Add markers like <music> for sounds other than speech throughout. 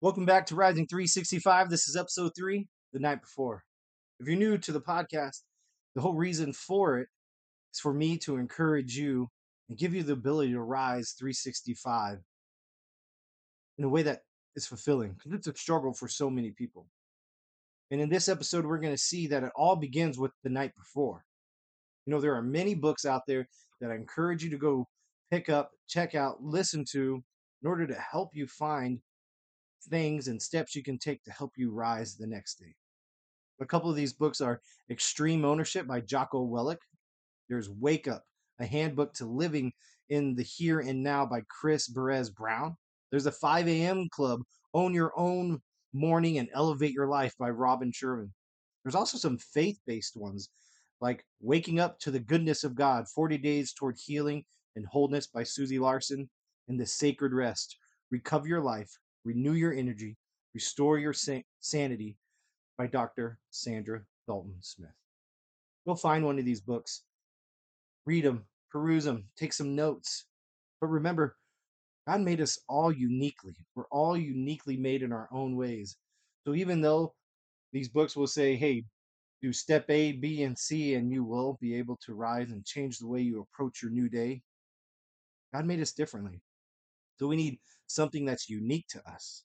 Welcome back to Rising 365. This is episode three, the night before. If you're new to the podcast, the whole reason for it is for me to encourage you and give you the ability to rise 365 in a way that is fulfilling because it's a struggle for so many people. And in this episode, we're going to see that it all begins with the night before. You know, there are many books out there that I encourage you to go pick up, check out, listen to in order to help you find things and steps you can take to help you rise the next day. A couple of these books are Extreme Ownership by Jocko Willink. There's Wake Up, a handbook to living in the here and now by Chris Barez Brown. There's a 5 a.m. club, Own Your Own Morning and Elevate Your Life by Robin Sharma. There's also some faith based ones like Waking Up to the Goodness of God 40 Days Toward Healing and Wholeness by Susie Larson, and The Sacred Rest Recover Your Life Renew Your Energy, Restore Your Sanity by Dr. Saundra Dalton Smith. Go find one of these books, read them, peruse them, take some notes. But remember, God made us all uniquely. We're all uniquely made in our own ways. So even though these books will say, hey, do step A, B, and C, and you will be able to rise and change the way you approach your new day, God made us differently. So we need something that's unique to us.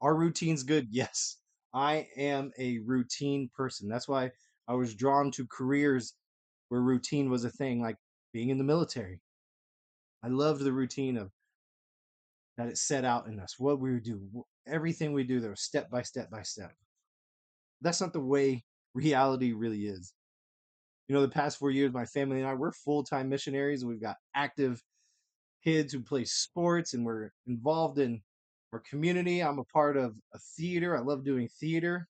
Are routines good? <laughs> Yes. I am a routine person. That's why I was drawn to careers where routine was a thing, like being in the military. I loved the routine of that it set out in us, what we would do, everything we do there, was step by step by step. That's not the way <laughs> reality really is. You know, the past four years, my family and I, we're full time missionaries. We've got active kids who play sports and we're involved in our community. I'm a part of a theater. I love doing theater.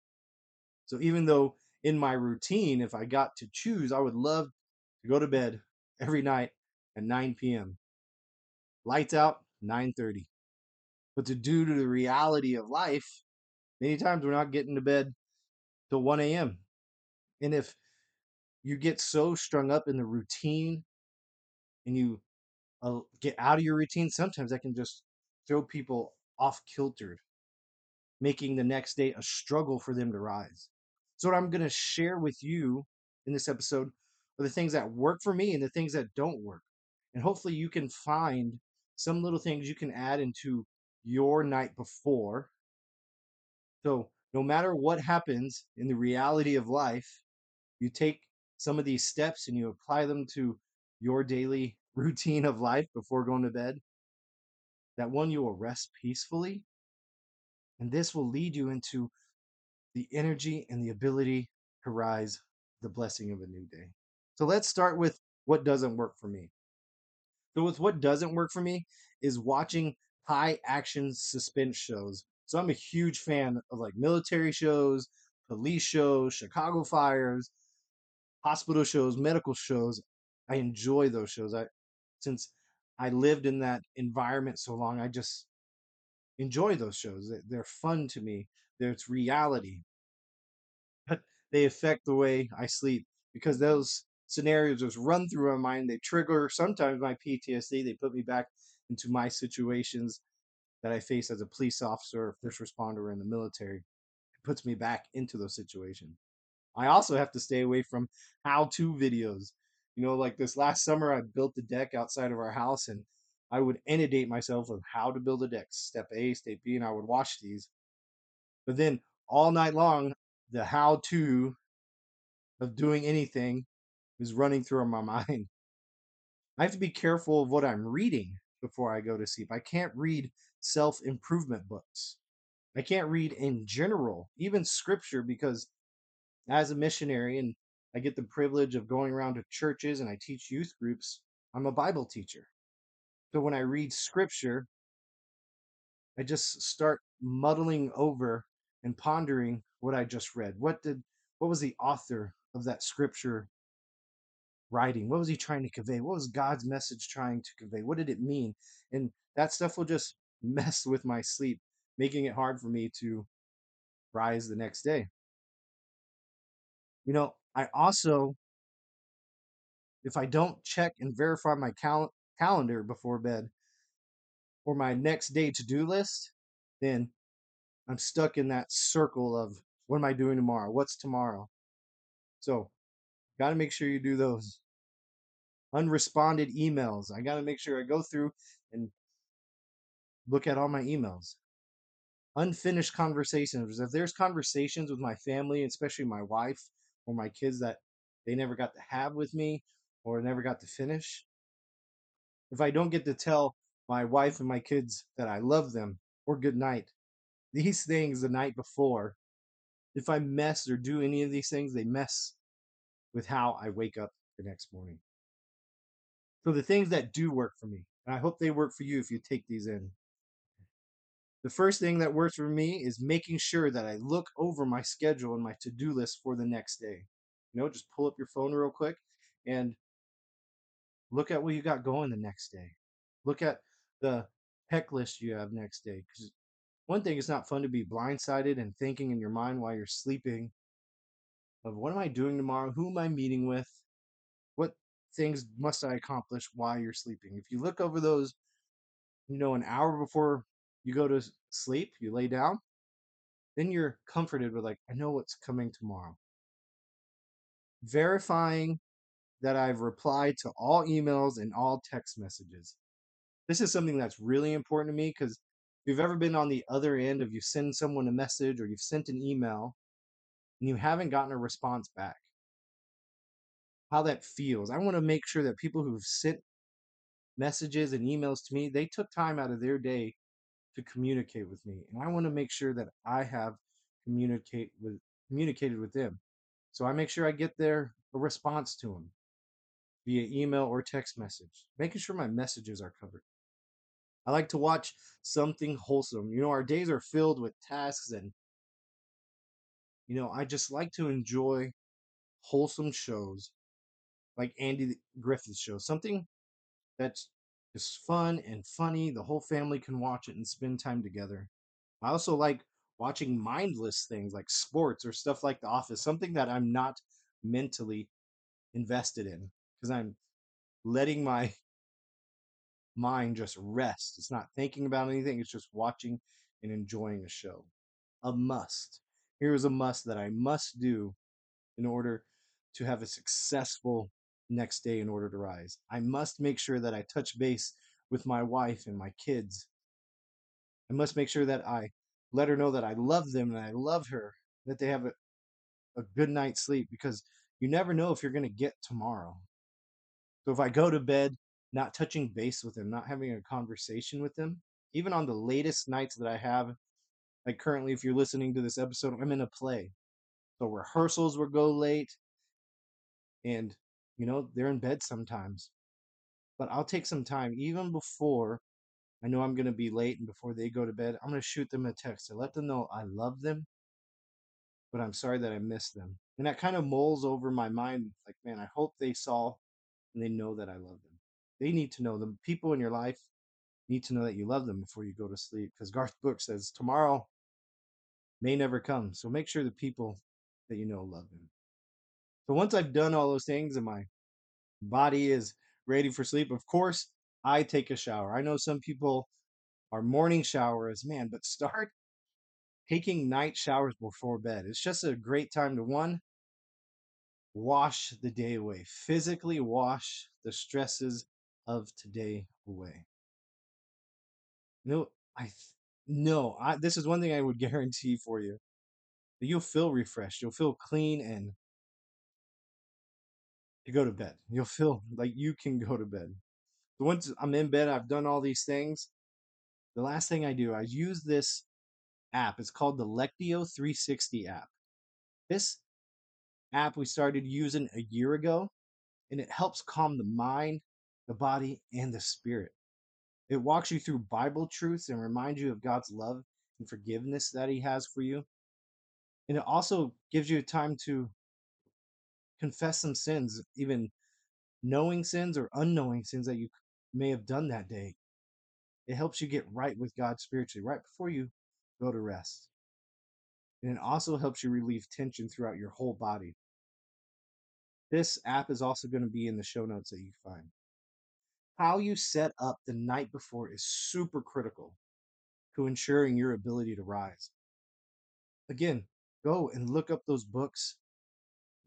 So even though in my routine, if I got to choose, I would love to go to bed <laughs> every night at 9 p.m. Lights out, 9:30. But to due to the reality of life, many times we're not getting to bed till 1 a.m. And if you get so strung up in the routine and you get out of your routine, sometimes that can just throw people off kiltered, making the next day a struggle for them to rise. So, what I'm going to share with you in this episode are the things that work for me and the things that don't work. And hopefully, you can find some little things you can add into your night before. So, no matter what happens in the reality of life, you take some of these steps and you apply them to your daily routine of life before going to bed, that one, you will rest peacefully. And this will lead you into the energy and the ability to rise the blessing of a new day. So let's start with what doesn't work for me. So, with what doesn't work for me is watching high action suspense shows. So, I'm a huge fan of like military shows, police shows, Chicago fires, hospital shows, medical shows. I enjoy those shows. I since I lived in that environment so long, I just enjoy those shows. They're fun to me. There's reality. But they affect the way I sleep because those scenarios just run through my mind. They trigger sometimes my PTSD. They put me back into my situations that I face as a police officer first responder in the military. It puts me back into those situations. I also have to stay away from how to videos you know, like this last summer, I built the deck outside of our house and I would inundate myself with how to build a deck, step A, step B, and I would watch these. But then all night long, the how to of doing anything is running through my <laughs> mind. I have to be careful of what I'm reading before I go to sleep. I can't read self improvement books. I can't read in general, even scripture, because as a missionary and I get the privilege of going around to churches and I teach youth groups. I'm a Bible teacher. So when I read scripture, I just start muddling over and pondering what I just read. What did what was the author of that scripture writing? What was he trying to convey? What was God's message trying to convey? What did it mean? And that stuff will just <laughs> mess with my sleep, making it hard for me to rise the next day. You know, I also, if I don't check and verify my cal- calendar before bed or my next day to do list, then I'm stuck in that circle of what am I doing tomorrow? What's tomorrow? So, got to make sure you do those unresponded emails. I got to make sure I go through and look at all my emails. Unfinished conversations. If there's conversations with my family, especially my wife or my kids that they never got to have with me or never got to finish, if I don't get to tell my wife and my kids that I love them or good night, these things the night before, if I mess or do any of these things, they mess with how I wake up the next morning. So the things that do work for me, and I hope they work for you if you take these in. The first thing that works for me is making sure that I look over my schedule and my to do list for the next day. You know, just pull up your phone real quick and look at what you got going the next day. Look at the heck list you have next day. Because one thing, it's not fun to be blindsided and thinking in your mind while you're sleeping of what am I doing tomorrow? Who am I meeting with? What things must I accomplish while you're sleeping? If you look over those, you know, an hour before you go to sleep, you lay down, then you're comforted with, like, I know what's coming tomorrow. Verifying that I've replied to all emails and all text messages. This is something that's really important to me because if you've ever been on the other end of you send someone a message or you've sent an email and you haven't gotten a response back, how that feels. I want to make sure that people who've sent messages and emails to me, they took time out of their day to communicate with me. And I want to make sure that I have communicate with communicated with them. So I make sure I get their a response to them via email or text message, making sure my messages are covered. I like to watch something wholesome. You know, our days are filled with tasks and you know, I just like to enjoy wholesome shows like Andy Griffith's show, something that's just fun and funny. The whole family can watch it and spend time together. I also like watching mindless things like sports or stuff like The Office, something that I'm not mentally invested in because I'm letting my <laughs> mind just rest. It's not thinking about anything, it's just watching and enjoying a show. A must. Here's a must that I must do in order to have a successful next day in order to rise. I must make sure that I touch base with my wife and my kids. I must make sure that I let her know that I love them and I love her, that they have a, a good night's sleep because you never know if you're going to get tomorrow. So if I go to bed not touching base with them, not having a conversation with them, even on the latest nights that I have, like currently, if you're listening to this episode, I'm in a play. So rehearsals will go late and you know they're in bed sometimes. But i'll take some time even before i know i'm going to be late and before they go to bed i'm going to shoot them a text to let them know i love them. But i'm sorry that i missed them. And that kind of mulls over my mind like man i hope they saw and they know that i love them. They need to know the people in your life need to know that you love them before you go to sleep because garth brooks says tomorrow may never come. So make sure the people that you know love them so once I've done all those things and my body is ready for sleep, of course, I take a shower. I know some people are morning showers, man, but start taking night showers before bed. It's just a great time to one, wash the day away, physically wash the stresses of today away. You know, I no, I, this is one thing I would <laughs> guarantee for you. You'll feel refreshed. You'll feel clean and to go to bed. You'll feel <laughs> like you can go to bed. Once I'm in bed, I've done all these things. The last thing I do, I use this app. It's called the Lectio 360 app. This app we started using a year ago, and it helps calm the mind, the body, and the spirit. It walks you through Bible truths and reminds you of God's love and forgiveness that He has for you. And it also gives you time to confess some sins, even knowing sins or unknowing sins that you may have done that day. It helps you get right with God spiritually right before you go to rest. And it also helps you relieve tension throughout your whole body. This app is also going to be in the show notes that you find. How you set up the night before is super critical to ensuring your ability to rise. again, go and look up those books,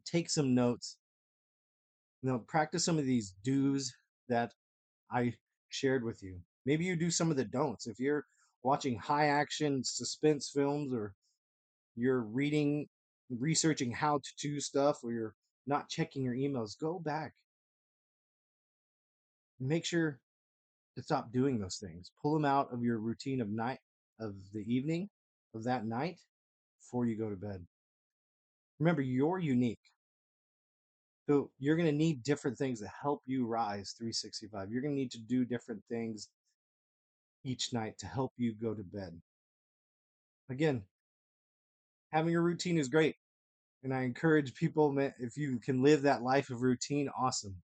take some notes, you know, practice some of these do's that I shared with you. Maybe you do some of the don'ts. If you're watching high action suspense films or you're reading, researching how to do stuff, or you're not checking your emails, go back. Make sure to stop doing those things. Pull them out of your routine of night, of the evening, of that night before you go to bed. Remember, you're unique. So you're going to need different things to help you rise 365. You're going to need to do different things each night to help you go to bed. Again, having a routine is great. And I encourage people, if you can live that life of routine, awesome.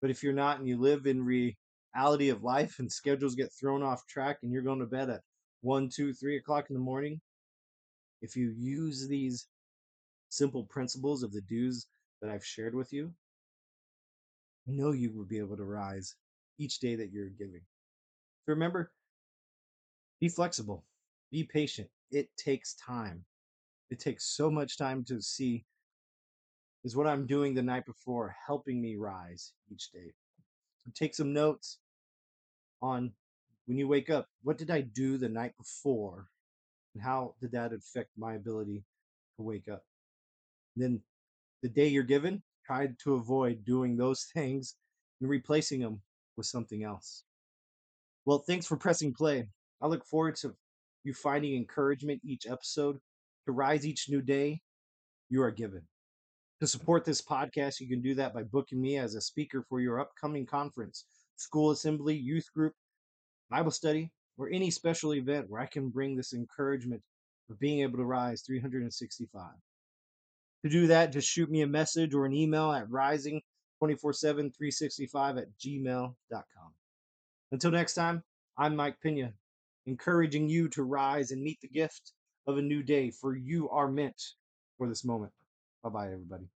But if you're not and you live in reality of life and schedules get thrown off track and you're going to bed at one, two, three o'clock in the morning, if you use these simple principles of the do's that I've shared with you, I know you will be able to rise each day that you're giving. So remember, be flexible, be patient. It takes time. It takes so much time to see is what I'm doing the night before helping me rise each day. So take some notes on when you wake up, what did I do the night before and how did that affect my ability to wake up? And then the day you're given, try to avoid doing those <laughs> things and replacing them with something else. Well, thanks for pressing play. I look forward to you finding encouragement each episode to rise each new day you are given. To support this podcast, you can do that by booking me as a speaker for your upcoming conference, school assembly, youth group, Bible study, or any special event where I can bring this encouragement of being able to rise 365. To do that, just shoot me a message or an email at rising247-365 at gmail.com. Until next time, I'm Mike Pena, encouraging you to rise and meet the gift of a new day, for you are meant for this moment. Bye bye, everybody.